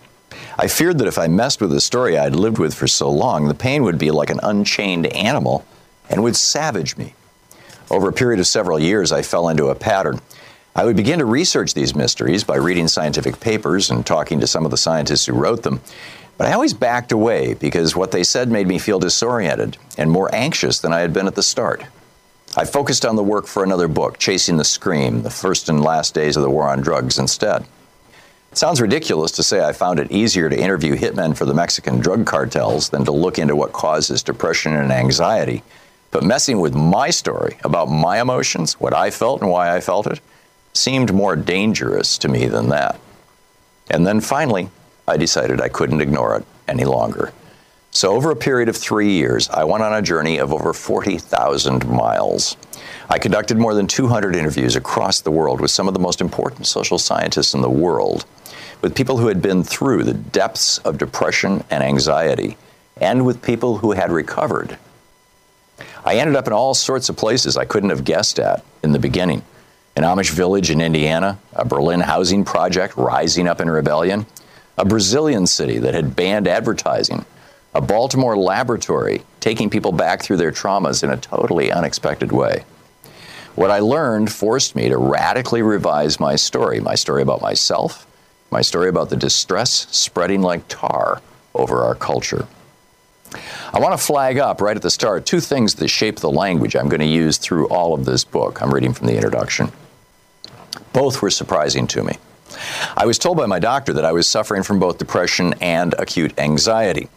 I feared that if I messed with the story I'd lived with for so long, the pain would be like an unchained animal and would savage me. Over a period of several years, I fell into a pattern. I would begin to research these mysteries by reading scientific papers and talking to some of the scientists who wrote them. But I always backed away because what they said made me feel disoriented and more anxious than I had been at the start. I focused on the work for another book, Chasing the Scream, the first and last days of the war on drugs, instead. It sounds ridiculous to say I found it easier to interview hitmen for the Mexican drug cartels than to look into what causes depression and anxiety. But messing with my story about my emotions, what I felt and why I felt it, seemed more dangerous to me than that. And then finally, I decided I couldn't ignore it any longer. So, over a period of three years, I went on a journey of over 40,000 miles. I conducted more than 200 interviews across the world with some of the most important social scientists in the world with people who had been through the depths of depression and anxiety, and with people who had recovered. I ended up in all sorts of places I couldn't have guessed at in the beginning an Amish village in Indiana, a Berlin housing project rising up in rebellion, a Brazilian city that had banned advertising, a Baltimore laboratory taking people back through their traumas in a totally unexpected way. What I learned forced me to radically revise my story, my story about myself, my story about the distress spreading like tar over our culture. I want to flag up right at the start two things that shape the language I'm going to use through all of this book. I'm reading from the introduction. Both were surprising to me. I was told by my doctor that I was suffering from both depression and acute anxiety.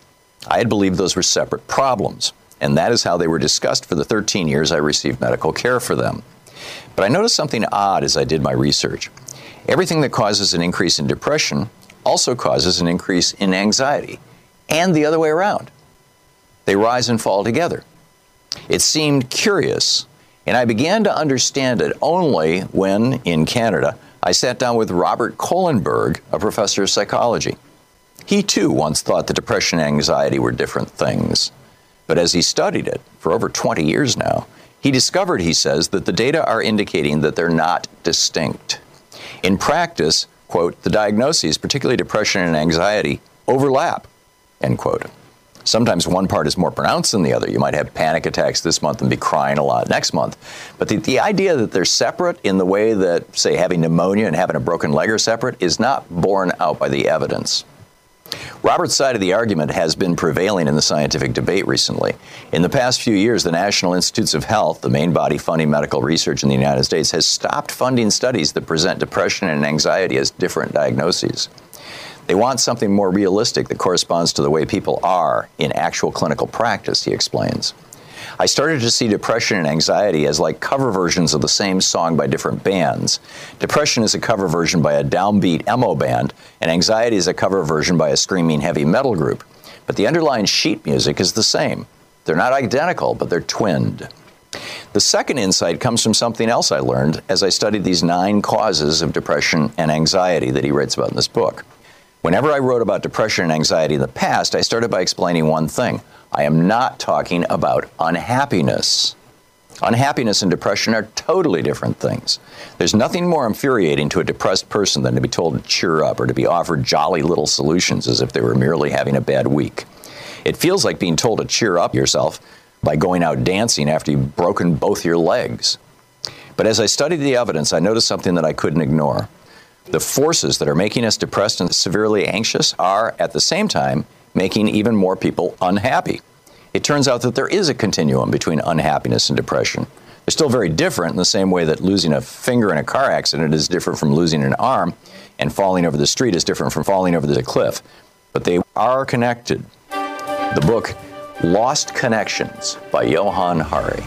I had believed those were separate problems, and that is how they were discussed for the 13 years I received medical care for them. But I noticed something odd as I did my research. Everything that causes an increase in depression also causes an increase in anxiety, and the other way around. They rise and fall together. It seemed curious, and I began to understand it only when, in Canada, I sat down with Robert Kohlenberg, a professor of psychology. He too once thought that depression and anxiety were different things. But as he studied it for over 20 years now, he discovered, he says, that the data are indicating that they're not distinct. In practice, quote, the diagnoses, particularly depression and anxiety, overlap, end quote. Sometimes one part is more pronounced than the other. You might have panic attacks this month and be crying a lot next month. But the, the idea that they're separate in the way that, say, having pneumonia and having a broken leg are separate is not borne out by the evidence. Robert's side of the argument has been prevailing in the scientific debate recently. In the past few years, the National Institutes of Health, the main body funding medical research in the United States, has stopped funding studies that present depression and anxiety as different diagnoses. They want something more realistic that corresponds to the way people are in actual clinical practice, he explains. I started to see depression and anxiety as like cover versions of the same song by different bands. Depression is a cover version by a downbeat emo band, and anxiety is a cover version by a screaming heavy metal group. But the underlying sheet music is the same. They're not identical, but they're twinned. The second insight comes from something else I learned as I studied these nine causes of depression and anxiety that he writes about in this book. Whenever I wrote about depression and anxiety in the past, I started by explaining one thing I am not talking about unhappiness. Unhappiness and depression are totally different things. There's nothing more infuriating to a depressed person than to be told to cheer up or to be offered jolly little solutions as if they were merely having a bad week. It feels like being told to cheer up yourself by going out dancing after you've broken both your legs. But as I studied the evidence, I noticed something that I couldn't ignore. The forces that are making us depressed and severely anxious are, at the same time, making even more people unhappy it turns out that there is a continuum between unhappiness and depression. They're still very different in the same way that losing a finger in a car accident is different from losing an arm, and falling over the street is different from falling over the cliff. But they are connected. The book Lost Connections by Johann Hari.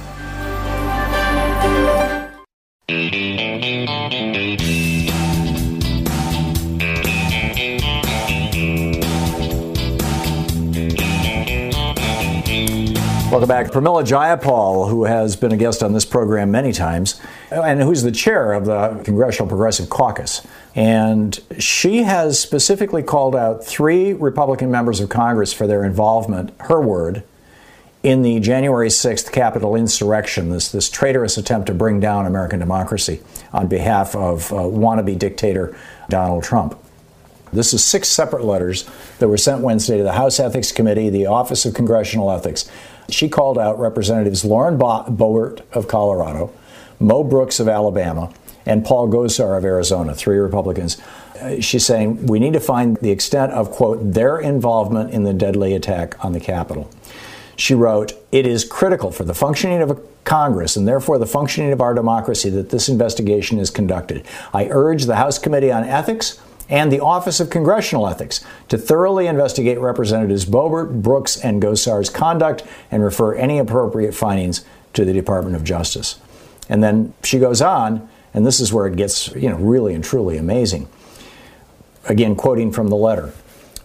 Welcome back. Pramila Jayapal, who has been a guest on this program many times, and who's the chair of the Congressional Progressive Caucus. And she has specifically called out three Republican members of Congress for their involvement, her word, in the January 6th Capitol insurrection, this, this traitorous attempt to bring down American democracy on behalf of uh, wannabe dictator Donald Trump. This is six separate letters that were sent Wednesday to the House Ethics Committee, the Office of Congressional Ethics, she called out Representatives Lauren Bo- Boebert of Colorado, Mo Brooks of Alabama, and Paul Gosar of Arizona, three Republicans. Uh, she's saying we need to find the extent of, quote, their involvement in the deadly attack on the Capitol. She wrote, It is critical for the functioning of Congress and therefore the functioning of our democracy that this investigation is conducted. I urge the House Committee on Ethics and the Office of Congressional Ethics to thoroughly investigate Representatives Boebert, Brooks, and Gosar's conduct and refer any appropriate findings to the Department of Justice. And then she goes on, and this is where it gets, you know, really and truly amazing. Again, quoting from the letter.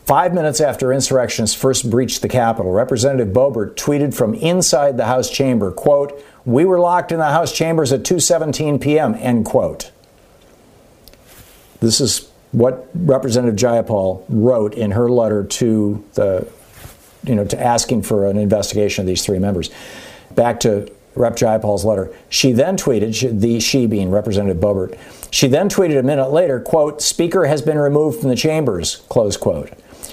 Five minutes after insurrectionists first breached the Capitol, Representative Boebert tweeted from inside the House chamber, quote, We were locked in the House chambers at 2.17 p.m., end quote. This is what Representative Jayapal wrote in her letter to the, you know, to asking for an investigation of these three members. Back to Rep. Jayapal's letter. She then tweeted, the she being Representative Boebert, she then tweeted a minute later, quote, Speaker has been removed from the chambers, close quote.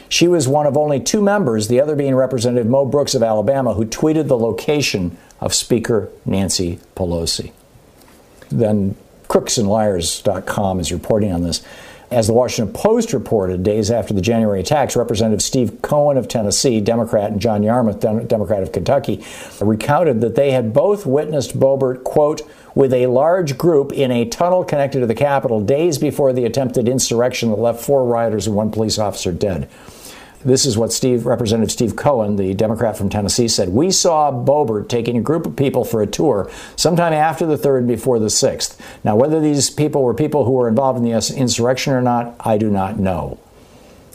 She was one of only two members, the other being Representative Mo Brooks of Alabama, who tweeted the location of Speaker Nancy Pelosi. Then crooksandliars.com is reporting on this. As the Washington Post reported days after the January attacks, Representative Steve Cohen of Tennessee, Democrat, and John Yarmuth, Democrat of Kentucky, recounted that they had both witnessed Boebert, quote, with a large group in a tunnel connected to the Capitol days before the attempted insurrection that left four rioters and one police officer dead. This is what Steve, Representative Steve Cohen, the Democrat from Tennessee, said. We saw Boebert taking a group of people for a tour sometime after the 3rd before the 6th. Now, whether these people were people who were involved in the insurrection or not, I do not know.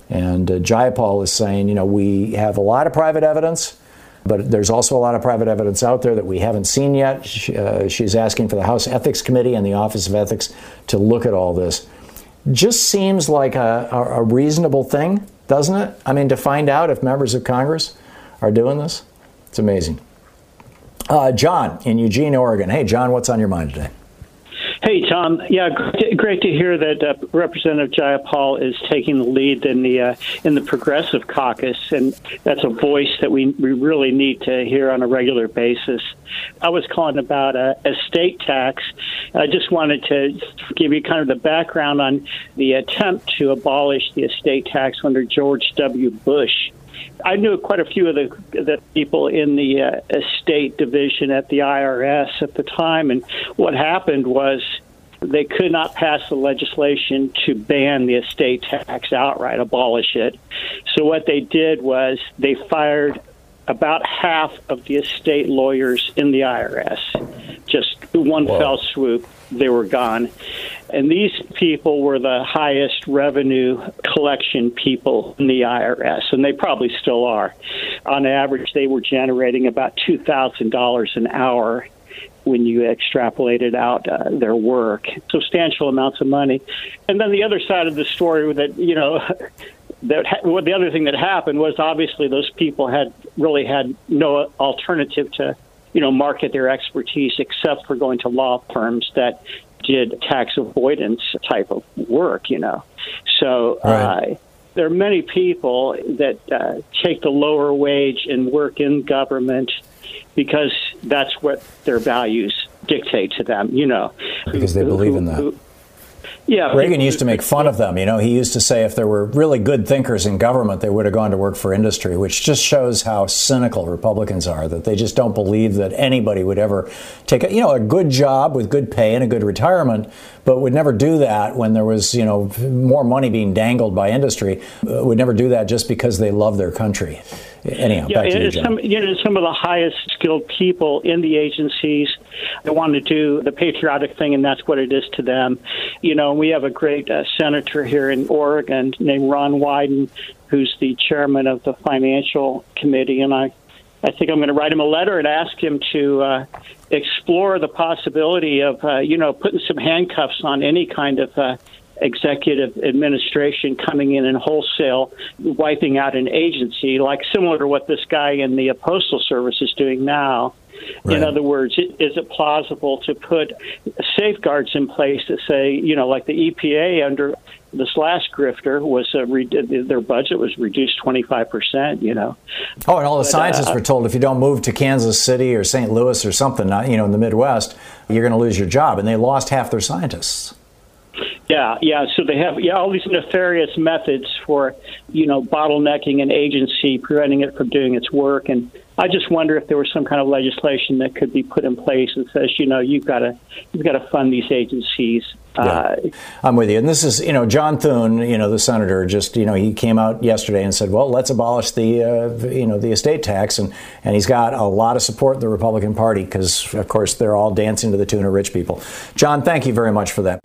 And uh, Jayapal is saying, you know, we have a lot of private evidence, but there's also a lot of private evidence out there that we haven't seen yet. She, uh, she's asking for the House Ethics Committee and the Office of Ethics to look at all this. Just seems like a, a, a reasonable thing doesn't it? I mean, to find out if members of Congress are doing this, it's amazing. Uh, John in Eugene, Oregon. Hey, John, what's on your mind today? Hey, Thom. Yeah, great to hear that uh, Representative Jayapal is taking the lead in the uh, in the Progressive Caucus, and that's a voice that we, we really need to hear on a regular basis. I was calling about a estate tax. I just wanted to give you kind of the background on the attempt to abolish the estate tax under George W. Bush. I knew quite a few of the, the people in the uh, estate division at the IRS at the time, and what happened was they could not pass the legislation to ban the estate tax outright, abolish it. So what they did was they fired about half of the estate lawyers in the IRS. Just one Whoa. fell swoop, they were gone. And these people were the highest revenue collection people in the IRS, and they probably still are. On average, they were generating about $2,000 an hour when you extrapolated out uh, their work, substantial amounts of money. And then the other side of the story that, you know, that ha- the other thing that happened was obviously those people had really had no alternative to you know market their expertise except for going to law firms that did tax avoidance type of work. You know, so. Right. Uh, there are many people that uh, take the lower wage and work in government because that's what their values dictate to them, you know. Because they believe in that. Yeah. Reagan used to make fun of them. You know, he used to say if there were really good thinkers in government, they would have gone to work for industry, which just shows how cynical Republicans are, that they just don't believe that anybody would ever take a, you know, a good job with good pay and a good retirement, but would never do that when there was, you know, more money being dangled by industry, uh, would never do that just because they love their country. Anyhow, yeah, back to you, some you know some of the highest skilled people in the agencies they want to do the patriotic thing, and that's what it is to them. You know, we have a great uh, senator here in Oregon named Ron Wyden, who's the chairman of the financial committee, and I. I think I'm going to write him a letter and ask him to uh, explore the possibility of, uh, you know, putting some handcuffs on any kind of uh, executive administration coming in and wholesale wiping out an agency, like similar to what this guy in the Postal Service is doing now. In other words, is it plausible to put safeguards in place that say, you know, like the EPA under this last grifter was uh, re- their budget was reduced 25 percent. You know. Oh, and all the But, scientists uh, were told if you don't move to Kansas City or St. Louis or something, you know, in the Midwest, you're going to lose your job, and they lost half their scientists. Yeah, yeah. So they have yeah all these nefarious methods for you know bottlenecking an agency, preventing it from doing its work, and I just wonder if there was some kind of legislation that could be put in place that says you know you've got to you've got to fund these agencies. Uh, I'm with you. And this is, you know, John Thune, you know, the senator, just, you know, he came out yesterday and said, well, let's abolish the, uh, you know, the estate tax. And, and he's got a lot of support in the Republican Party because, of course, they're all dancing to the tune of rich people. John, thank you very much for that.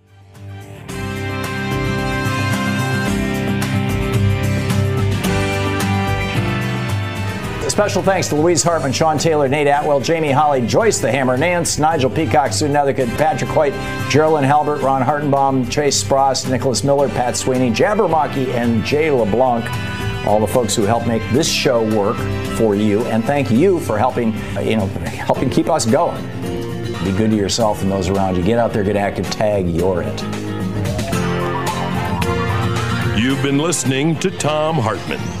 Special thanks to Louise Hartmann, Sean Taylor, Nate Atwell, Jamie Holly, Joyce the Hammer, Nance, Nigel Peacock, Sue Nethercutt, Patrick White, Geraldine Halbert, Ron Hartenbaum, Chase Spross, Nicholas Miller, Pat Sweeney, Jabbermocky, and Jay LeBlanc. All the folks who help make this show work for you, and thank you for helping, you know, helping keep us going. Be good to yourself and those around you. Get out there, get active, tag, you're it. You've been listening to Thom Hartmann.